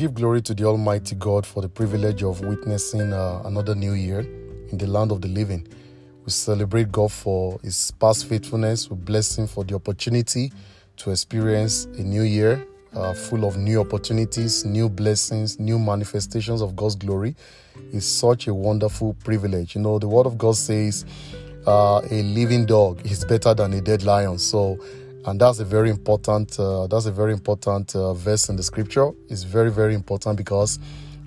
Give glory to the Almighty God for the privilege of witnessing uh, another new year in the land of the living. We celebrate God for His past faithfulness. We bless Him for the opportunity to experience a new year uh, full of new opportunities, new blessings, new manifestations of God's glory. It's such a wonderful privilege. You know, the Word of God says uh, a living dog is better than a dead lion. So, and that's a very important uh, that's a very important uh, verse in the scripture. It's very very important because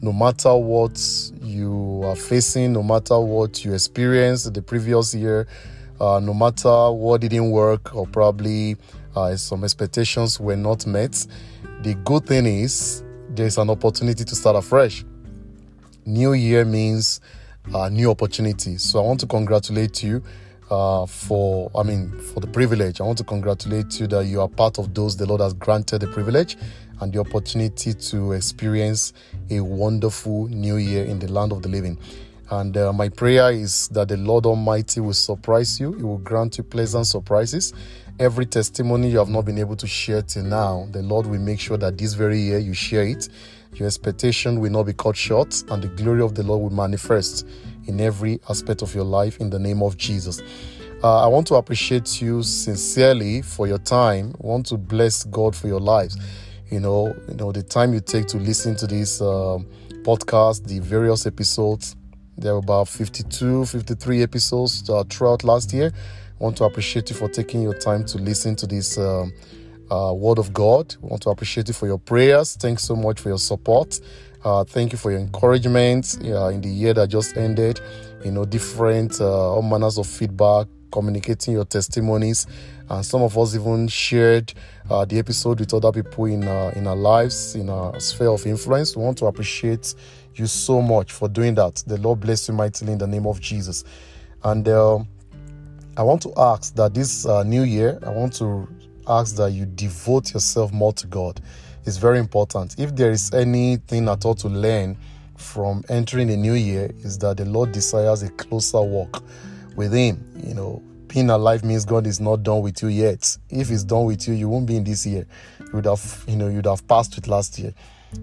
no matter what you are facing no matter what you experienced the previous year uh, no matter what didn't work or probably uh, some expectations were not met the good thing is there's an opportunity to start afresh. New year means uh, new opportunity. So i want to congratulate you uh, for, I mean, for the privilege. I want to congratulate you that you are part of those the Lord has granted the privilege and the opportunity to experience a wonderful new year in the land of the living. And uh, my prayer is that the Lord Almighty will surprise you. He will grant you pleasant surprises. Every testimony you have not been able to share till now, the Lord will make sure that this very year you share it. Your expectation will not be cut short, and the glory of the Lord will manifest in every aspect of your life in the name of Jesus. Uh, I want to appreciate you sincerely for your time. I want to bless God for your lives. You know, you know the time you take to listen to this uh, podcast, the various episodes. There were about 52, 53 episodes uh, throughout last year. I want to appreciate you for taking your time to listen to this um, uh, word of God. I want to appreciate you for your prayers. Thanks so much for your support. Uh, thank you for your encouragement uh, in the year that just ended. You know, different uh, all manners of feedback, communicating your testimonies, and some of us even shared uh, the episode with other people in uh, in our lives, in our sphere of influence. We want to appreciate you so much for doing that. The Lord bless you mightily in the name of Jesus. And um, I want to ask that this uh, new year, I want to ask that you devote yourself more to God is very important. If there is anything at all to learn from entering a new year, is that the Lord desires a closer walk with Him. You know, being alive means God is not done with you yet. If He's done with you, you won't be in this year. You would have, you know, you'd have passed it last year.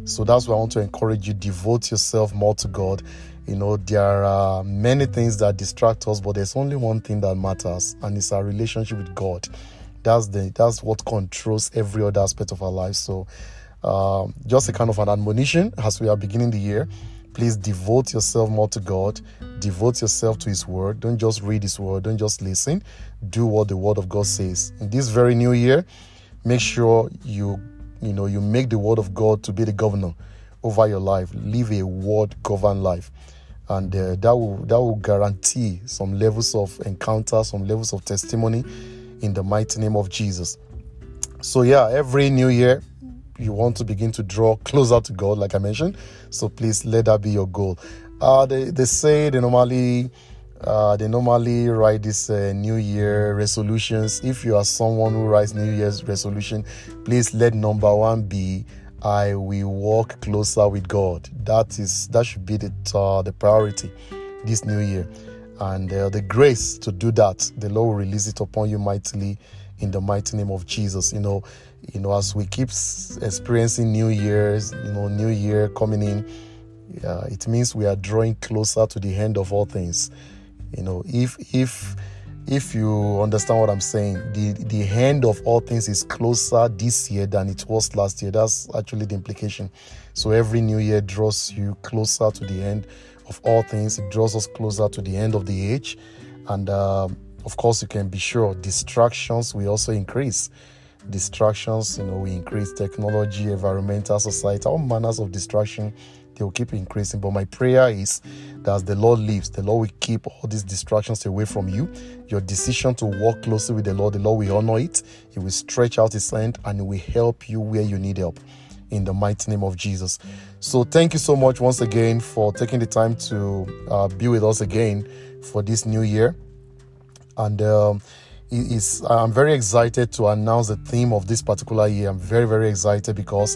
So that's why I want to encourage you: devote yourself more to God. You know, there are many things that distract us, but there's only one thing that matters, and it's our relationship with God that's the that's what controls every other aspect of our life so um, just a kind of an admonition as we are beginning the year please devote yourself more to god. Devote yourself to his word. Don't just read his word. Don't just listen. Do what the word of god says. In this very new year make sure you you know you make the word of god to be the governor over your life. Live a word governed life. And uh, that will that will guarantee some levels of encounter some levels of testimony in the mighty name of Jesus. So, yeah, every new year, you want to begin to draw closer to God, like I mentioned. So, please let that be your goal. Uh, they, they say they normally. Uh, they normally write this uh, New Year resolutions. If you are someone who writes New Year's resolution, please let number one be I will walk closer with God. That is that should be the uh, the priority this new year and uh, the grace to do that the lord will release it upon you mightily in the mighty name of jesus. You know you know as we keep experiencing new years you know new year coming in uh, it means we are drawing closer to the end of all things. You know if if if you understand what i'm saying the the end of all things is closer this year than it was last year. That's actually the implication. So every new year draws you closer to the end of all things. It draws us closer to the end of the age. And uh, of course, you can be sure distractions will also increase. Distractions, you know, we increase technology, environmental, society, all manners of distraction. They will keep increasing. But my prayer is that as the Lord lives, the Lord will keep all these distractions away from you. Your decision to walk closely with the Lord, the Lord will honor it. He will stretch out His hand and He will help you where you need help in the mighty name of Jesus. So, thank you so much once again for taking the time to uh, be with us again for this new year. And um, I'm very excited to announce the theme of this particular year. I'm very, very excited because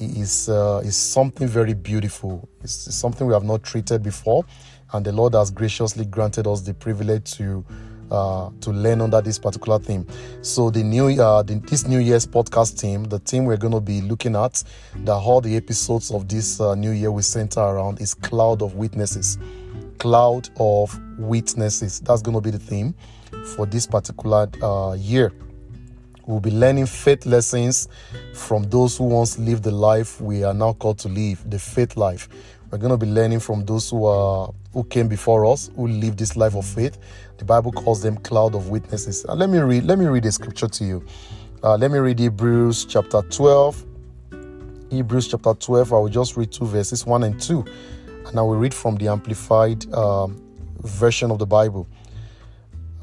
it is uh, is something very beautiful. It's, it's, something we have not treated before, and the Lord has graciously granted us the privilege to uh, to learn under this particular theme. So the new uh, the, this New Year's podcast team, the team we're going to be looking at, that all the episodes of this uh, New Year we center around is cloud of witnesses. Cloud of witnesses. That's going to be the theme for this particular uh, year. We'll be learning faith lessons from those who once lived the life we are now called to live, the faith life. We're going to be learning from those who are who came before us, who lived this life of faith. The Bible calls them cloud of witnesses. And let me read. Let me read a scripture to you. Uh, let me read Hebrews chapter 12. Hebrews chapter 12. I will just read two verses, one and two, and I will read from the amplified um, version of the Bible.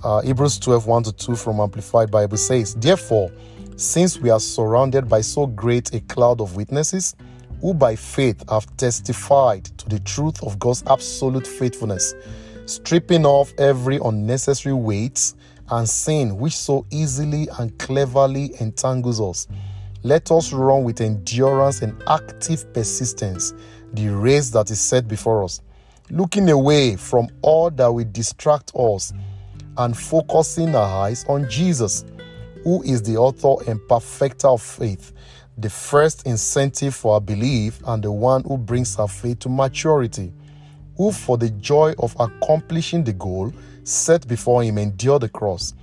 Uh, Hebrews 12, 1 to 2 from Amplified Bible says, Therefore, since we are surrounded by so great a cloud of witnesses, who by faith have testified to the truth of God's absolute faithfulness, stripping off every unnecessary weight and sin which so easily and cleverly entangles us. Let us run with endurance and active persistence the race that is set before us, looking away from all that will distract us and focusing our eyes on Jesus, who is the author and perfecter of faith the first incentive for our belief and the one who brings our faith to maturity, who for the joy of accomplishing the goal set before him endured the cross,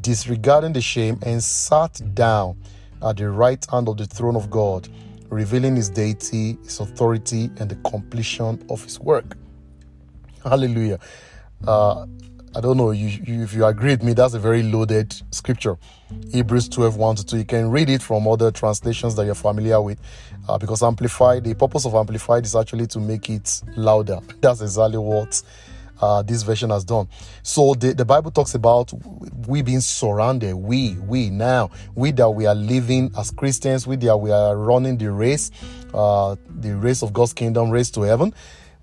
disregarding the shame, and sat down at the right hand of the throne of God, revealing his deity, his authority, and the completion of his work. Hallelujah. Uh, I don't know you, you, if you agree with me, that's a very loaded scripture. Hebrews 12 1 to 2. You can read it from other translations that you're familiar with uh, because Amplified, the purpose of Amplified is actually to make it louder. That's exactly what uh, this version has done. So the, the Bible talks about we being surrounded, we, we now, we that we are living as Christians, we that we are running the race, uh, the race of God's kingdom, race to heaven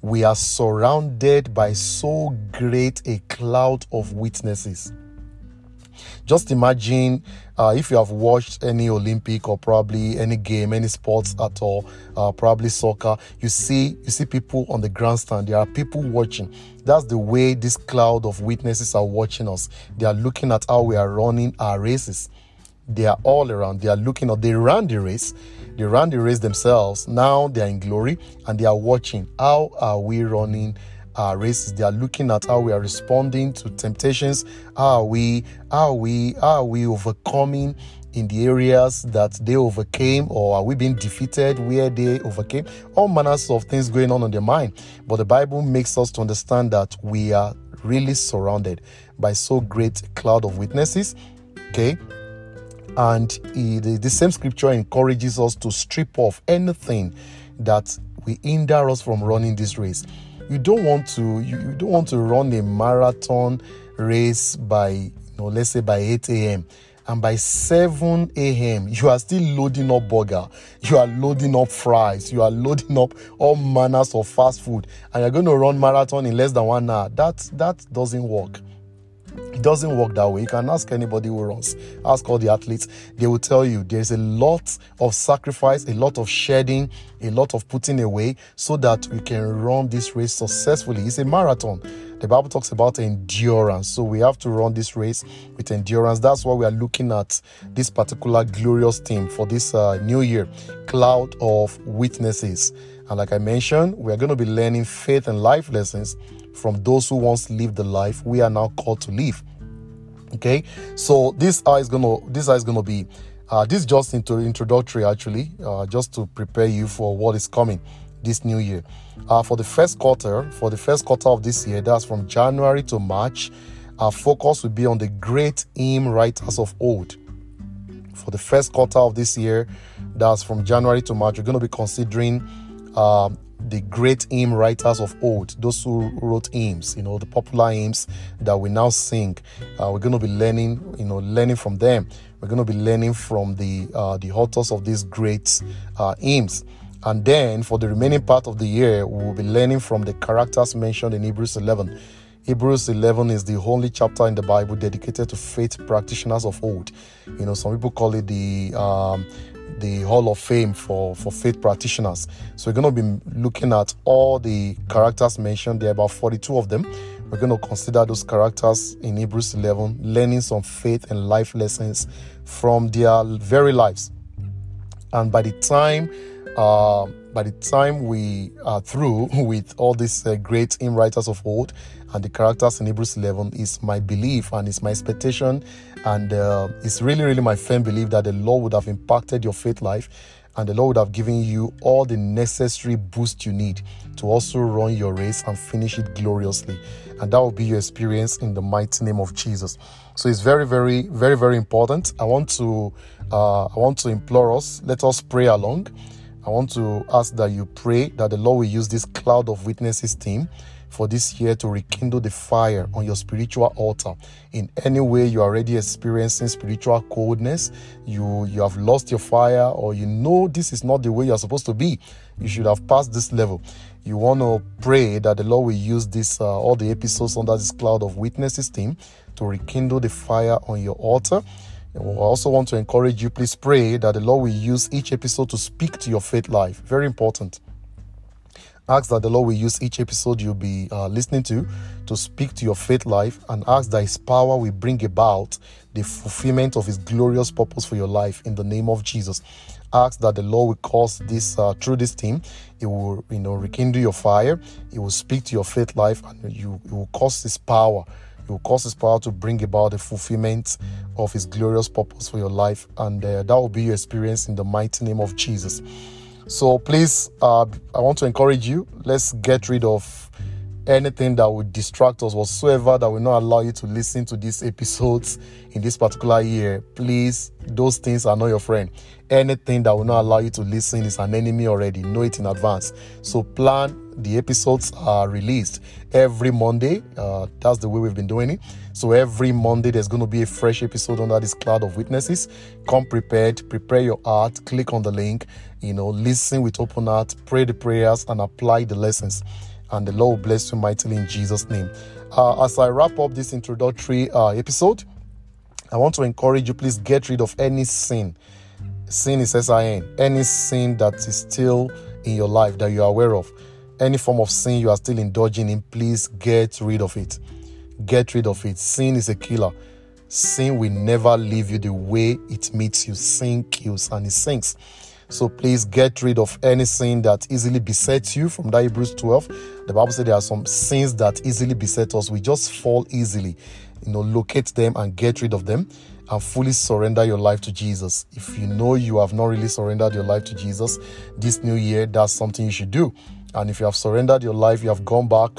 we are surrounded by so great a cloud of witnesses. Just imagine uh, if you have watched any Olympic or probably any game, any sports at all, uh, probably soccer. You see, you see people on the grandstand. There are people watching. That's the way this cloud of witnesses are watching us. They are looking at how we are running our races. They are all around. They are looking at. They ran the race they ran the race themselves. Now they are in glory and they are watching how are we running our races. They are looking at how we are responding to temptations. How are we, how are we, how are we overcoming in the areas that they overcame, or are we being defeated where they overcame? All manners of things going on in their mind. But the Bible makes us to understand that we are really surrounded by so great cloud of witnesses. Okay, and he, the, same scripture encourages us to strip off anything that will hinder us from running this race. You don't want to you, you don't want to run a marathon race by you know let's say by 8 a.m and by 7 a.m. you are still loading up burger, you are loading up fries, you are loading up all manners of fast food, and you're going to run marathon in less than one hour. That that doesn't work. It doesn't work that way. You can ask anybody who runs, ask all the athletes. They will tell you there's a lot of sacrifice, a lot of shedding, a lot of putting away so that we can run this race successfully. It's a marathon. The Bible talks about endurance. So we have to run this race with endurance. That's why we are looking at this particular glorious theme for this uh, new year cloud of witnesses. And like I mentioned, we are going to be learning faith and life lessons from those who once lived the life we are now called to live. Okay, so this is gonna this is gonna be uh, this just into introductory actually, uh, just to prepare you for what is coming this new year. Uh, for the first quarter, for the first quarter of this year, that's from January to March, our focus will be on the great hymn writers of old. For the first quarter of this year, that's from January to March, we're going to be considering um, the great hymn writers of old, those who wrote hymns, you know, the popular hymns that we now sing. Uh, we're going to be learning, you know, learning from them. We're going to be learning from the uh, the authors of these great uh, hymns. And then for the remaining part of the year, we will be learning from the characters mentioned in Hebrews 11. Hebrews 11 is the only chapter in the Bible dedicated to faith practitioners of old. You know, some people call it the um, the Hall of Fame for, for faith practitioners. So we're going to be looking at all the characters mentioned. There are about 42 of them. We're going to consider those characters in Hebrews 11, learning some faith and life lessons from their very lives. And by the time uh, by the time we are through with all these uh, great hymn writers of old and the characters in Hebrews 11, is my belief and it's my expectation, and uh, it's really, really my firm belief that the Lord would have impacted your faith life and the Lord would have given you all the necessary boost you need to also run your race and finish it gloriously. And that will be your experience in the mighty name of Jesus. So it's very, very, very, very important. I want to, uh, I want to implore us. Let us pray along. I want to ask that you pray that the Lord will use this cloud of witnesses team for this year to rekindle the fire on your spiritual altar. In any way you are already experiencing spiritual coldness, you you have lost your fire, or you know this is not the way you're supposed to be. You should have passed this level. You want to pray that the Lord will use this uh, all the episodes under this cloud of witnesses team to rekindle the fire on your altar I also want to encourage you, please pray that the Lord will use each episode to speak to your faith life. Very important. Ask that the Lord will use each episode you'll be uh, listening to to speak to your faith life and ask that His power will bring about the fulfillment of His glorious purpose for your life in the name of Jesus. Ask that the Lord will cause this uh, through this team. It will, you know, rekindle your fire. It will speak to your faith life, and you it will cause His power he will cause His power to bring about the fulfillment of His glorious purpose for your life, and uh, that will be your experience in the mighty name of Jesus. So please, uh, I want to encourage you. Let's get rid of anything that would distract us whatsoever that will not allow you to listen to these episodes in this particular year. Please those things are not your friend. Anything that will not allow you to listen is an enemy already. Know it in advance. So plan the episodes are released every monday uh, that's the way we've been doing it so every monday there's going to be a fresh episode under this cloud of witnesses come prepared prepare your heart click on the link you know listen with open heart pray the prayers and apply the lessons and the Lord bless you mightily in Jesus' name. Uh, as I wrap up this introductory uh, episode, I want to encourage you please get rid of any sin. Sin is S I N. Any sin that is still in your life that you are aware of. Any form of sin you are still indulging in, please get rid of it. Get rid of it. Sin is a killer. Sin will never leave you the way it meets you. Sin kills and it sinks. So please get rid of any sin that easily besets you from that Hebrews 12. The Bible says there are some sins that easily beset us. We just fall easily. You know, locate them and get rid of them and fully surrender your life to Jesus. If you know you have not really surrendered your life to Jesus this new year, that's something you should do. And if you have surrendered your life, you have gone back,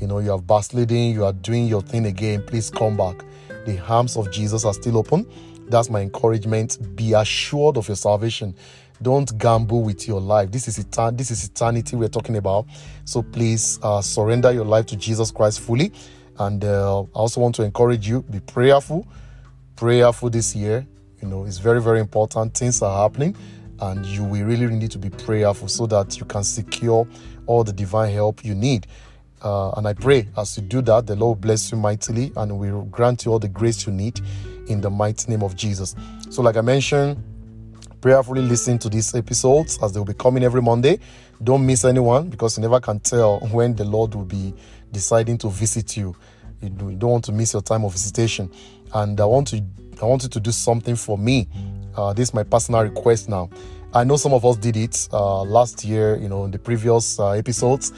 you know, you have backsliding, you are doing your thing again, please come back. The arms of Jesus are still open. That's my encouragement. Be assured of your salvation. Don't gamble with your life. This is etern- this is eternity we're talking about. So please uh, surrender your life to Jesus Christ fully. And uh, I also want to encourage you be prayerful, prayerful this year. You know, it's very very important. Things are happening, and you will really, really need to be prayerful so that you can secure all the divine help you need. Uh, and I pray as you do that, the Lord bless you mightily and will grant you all the grace you need in the mighty name of Jesus. So, like I mentioned, prayerfully listen to these episodes as they'll be coming every Monday. Don't miss anyone because you never can tell when the Lord will be deciding to visit you. You don't want to miss your time of visitation. And I want to I want you to do something for me. Uh, this is my personal request now. I know some of us did it uh, last year, you know, in the previous uh, episodes.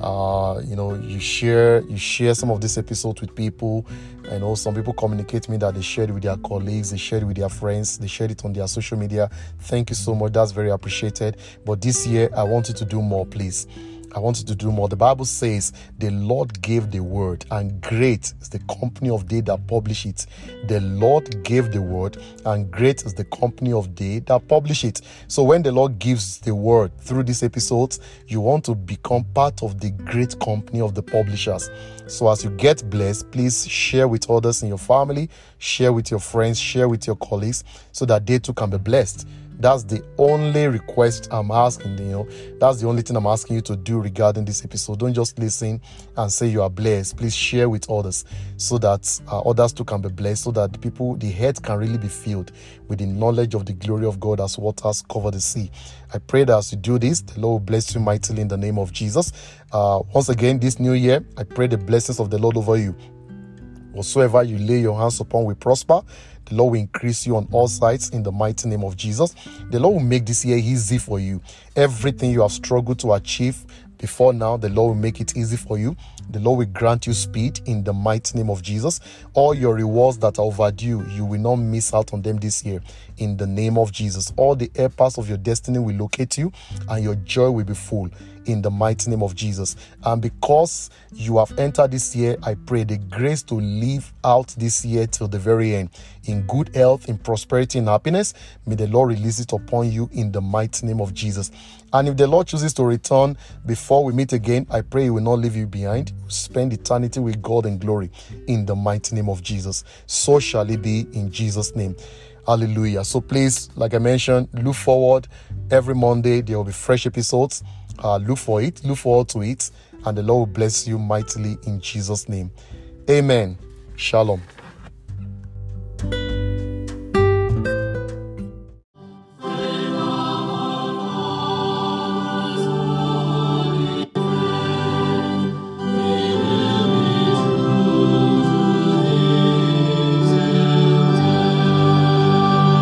Uh, you know you share you share some of this episode with people. I know some people communicate to me that they shared with their colleagues they shared with their friends they shared it on their social media. Thank you so much. That's very appreciated. But this year i want you to do more please I want you to do more. The Bible says the Lord gave the word, and great is the company of they that publish it. The Lord gave the word, and great is the company of they that publish it. So when the Lord gives the word through these episodes, you want to become part of the great company of the publishers. So as you get blessed, please share with others in your family, share with your friends, share with your colleagues, so that they too can be blessed That's the only request I'm asking. You know, that's the only thing I'm asking you to do regarding this episode. Don't just listen and say you are blessed. Please share with others so that uh, others too can be blessed, so that people, the head can really be filled with the knowledge of the glory of God as waters cover the sea. I pray that as you do this, the Lord bless you mightily in the name of Jesus. Uh, once again, this new year, I pray the blessings of the Lord over you. Whatsoever you lay your hands upon will prosper. The Lord will increase you on all sides in the mighty name of Jesus. The Lord will make this year easy for you. Everything you have struggled to achieve before now, the Lord will make it easy for you. The Lord will grant you speed in the mighty name of Jesus. All your rewards that are overdue, you will not miss out on them this year in the name of Jesus. All the air paths of your destiny will locate you and your joy will be full in the mighty name of Jesus. And because you have entered this year, I pray the grace to live out this year till the very end in good health, in prosperity, and happiness. May the Lord release it upon you in the mighty name of Jesus. And if the Lord chooses to return before we meet again, I pray He will not leave you behind. Spend eternity with God in glory in the mighty name of Jesus. So shall it be in Jesus' name. Hallelujah. So please, like I mentioned, look forward every Monday. There will be fresh episodes. Uh, look for it, look forward to it, and the Lord will bless you mightily in Jesus' name. Amen. Shalom.